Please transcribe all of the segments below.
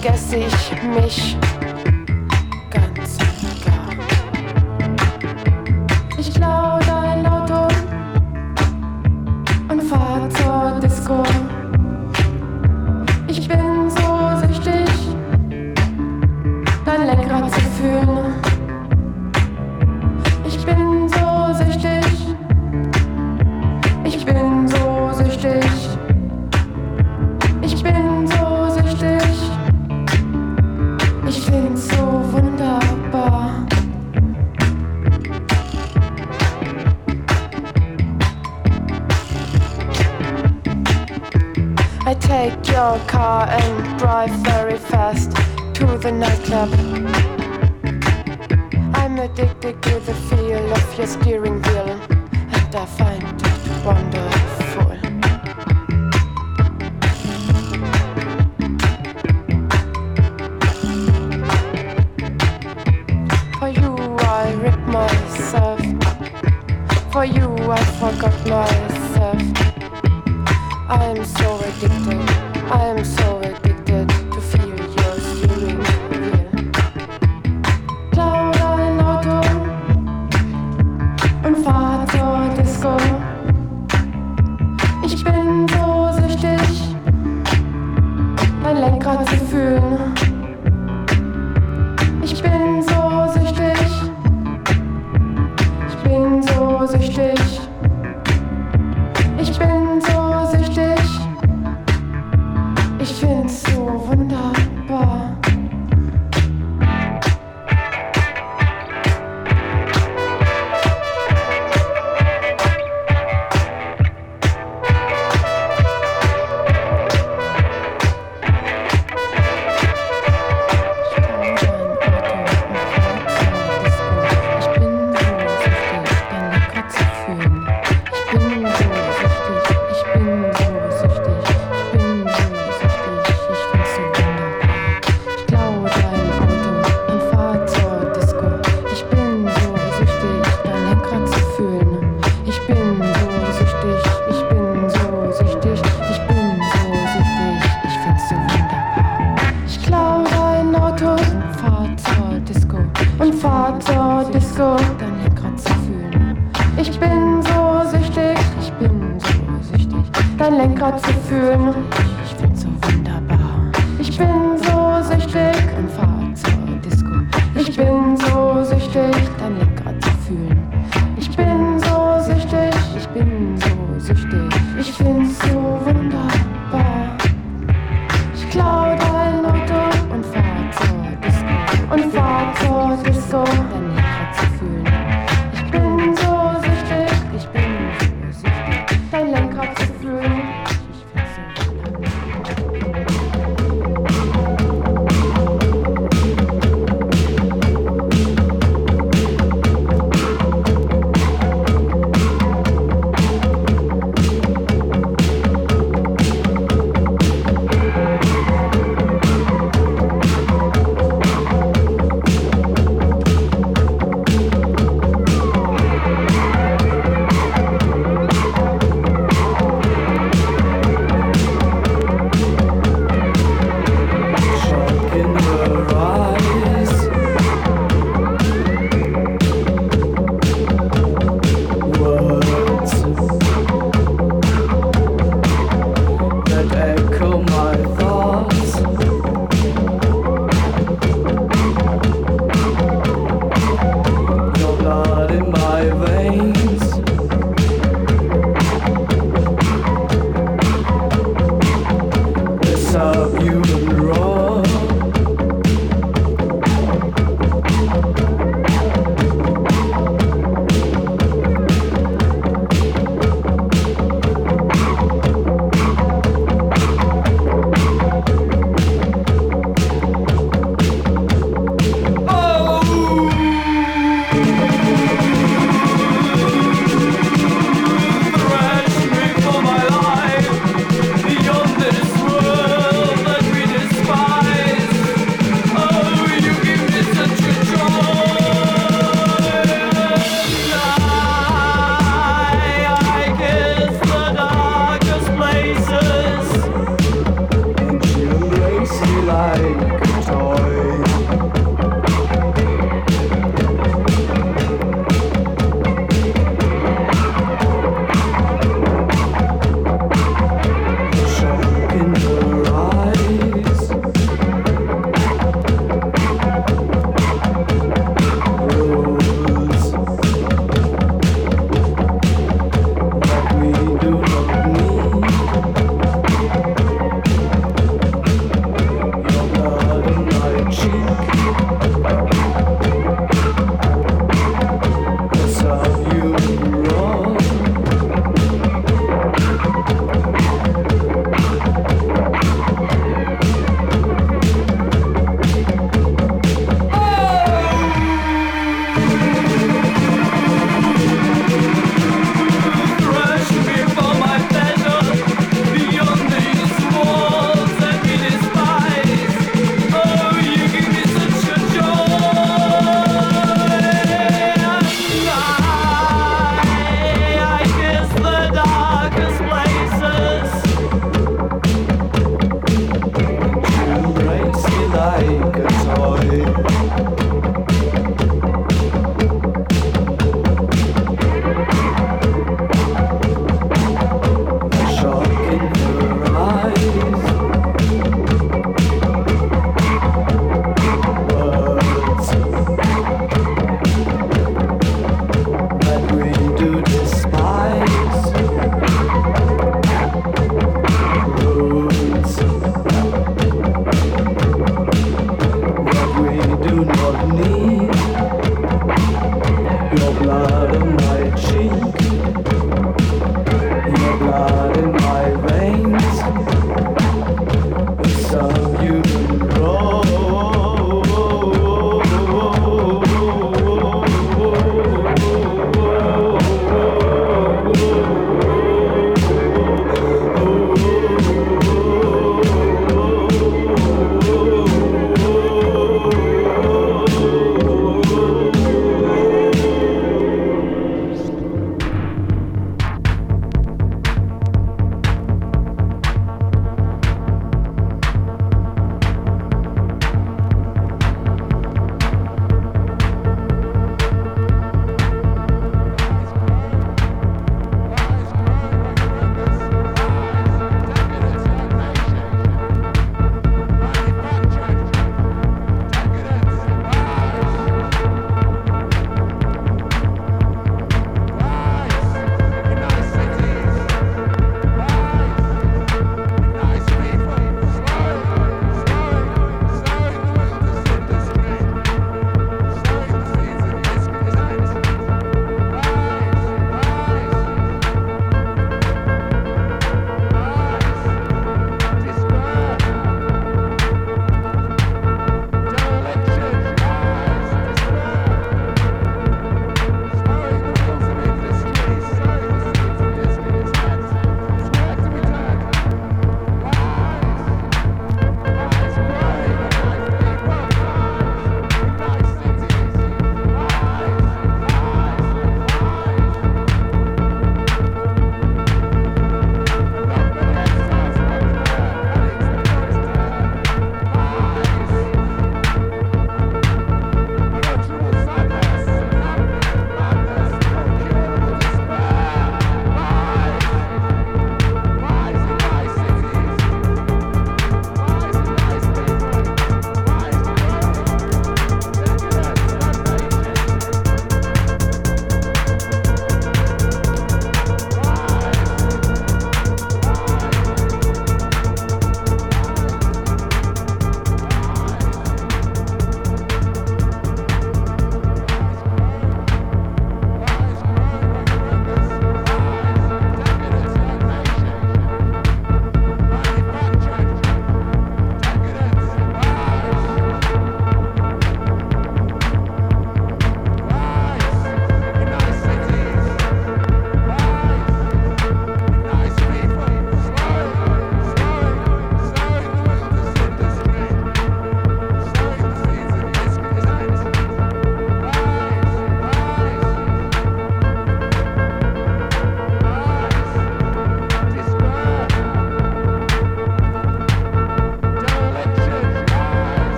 vergesse ich mich.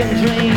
American dream.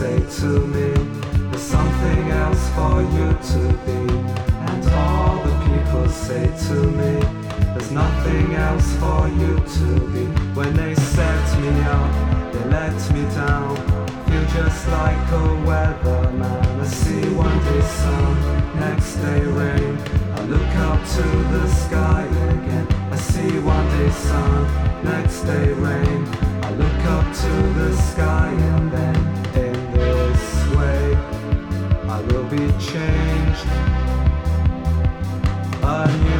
say to me, there's something else for you to be. And all the people say to me, there's nothing else for you to be. When they set me up, they let me down. Feel just like a weatherman. I see one day sun, next day rain. I look up to the sky again. I see one day sun, next day rain. I look up to the sky and then. I will be changed. A new.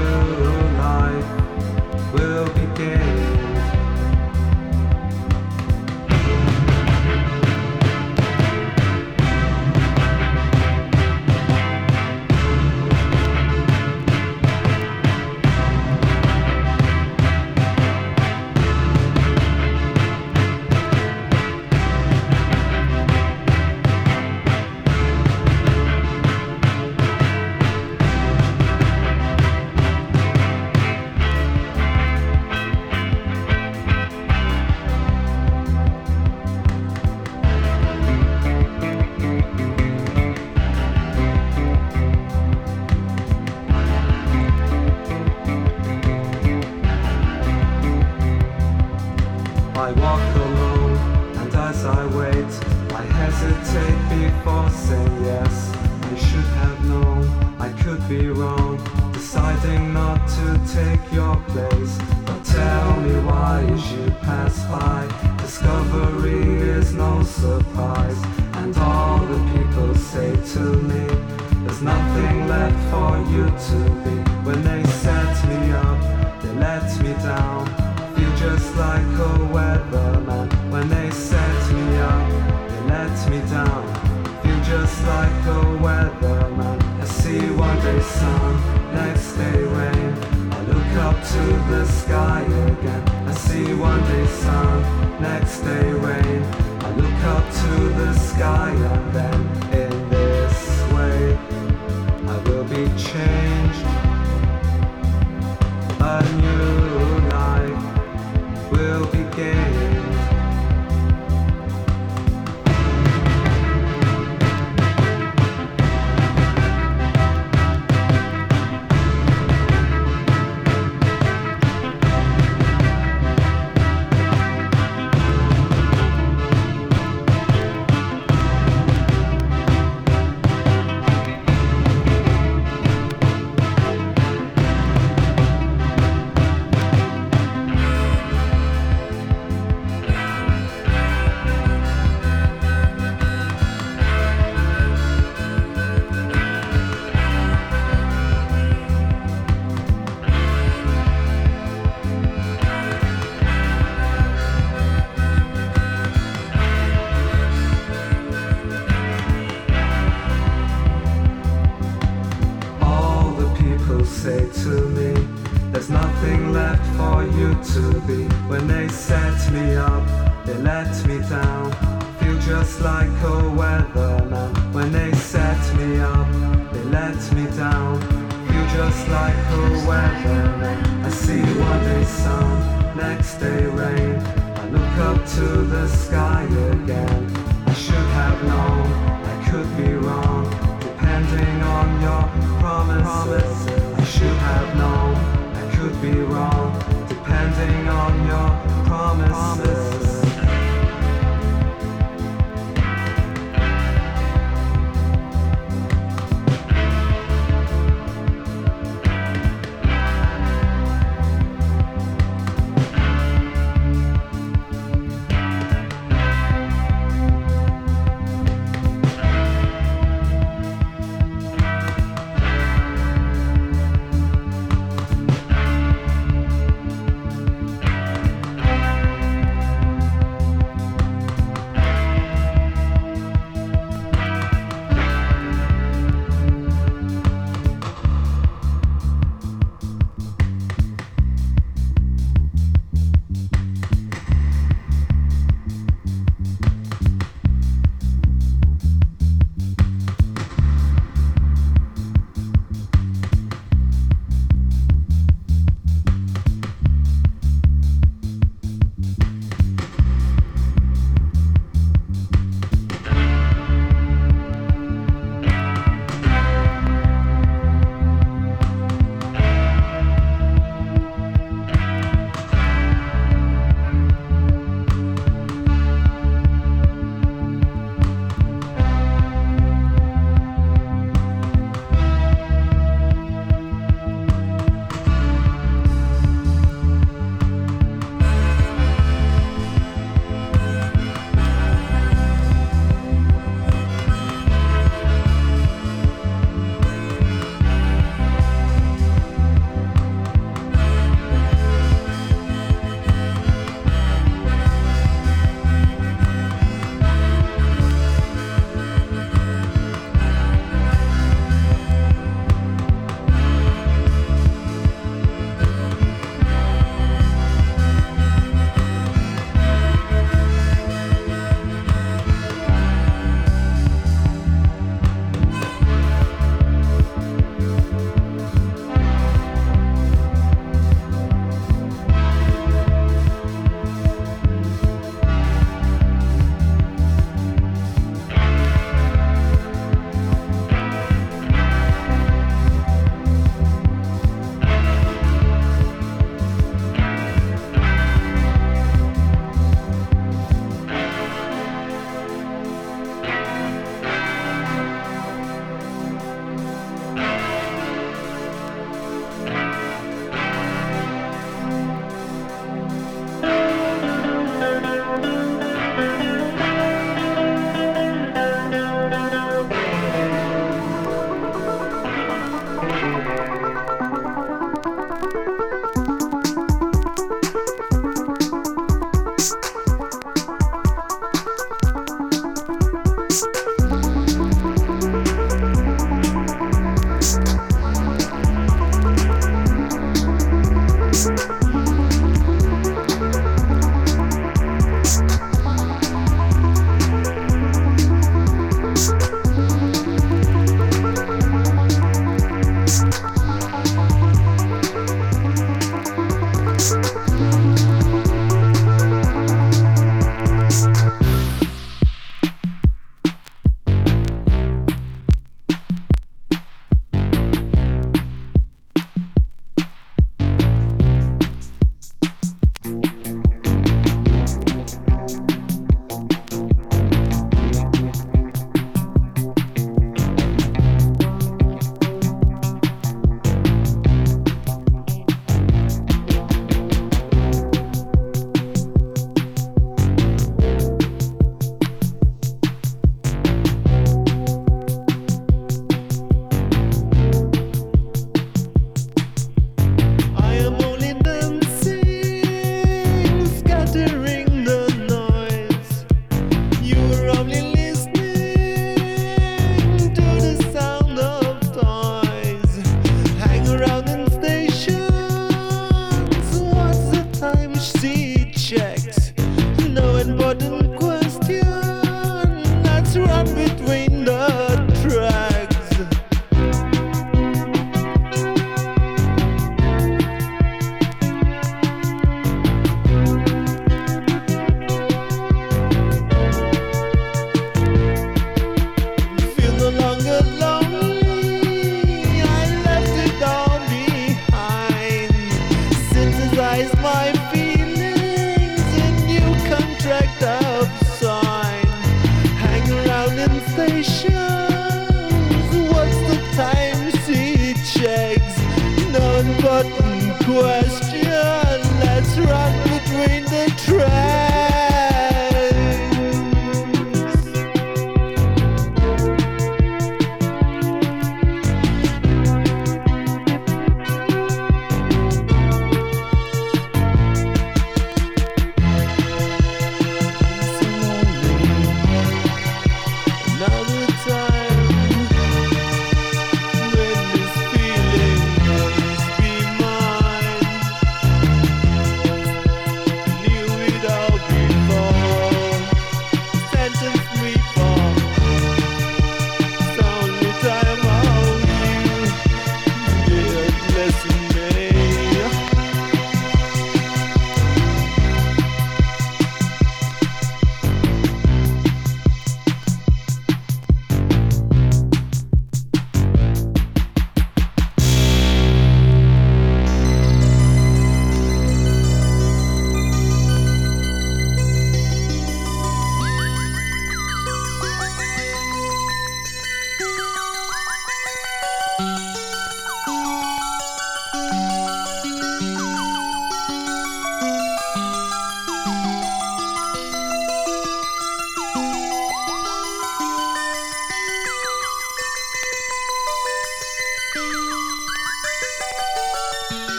the sky again. I see one day sun, next day rain. I look up to the sky and then.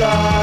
side.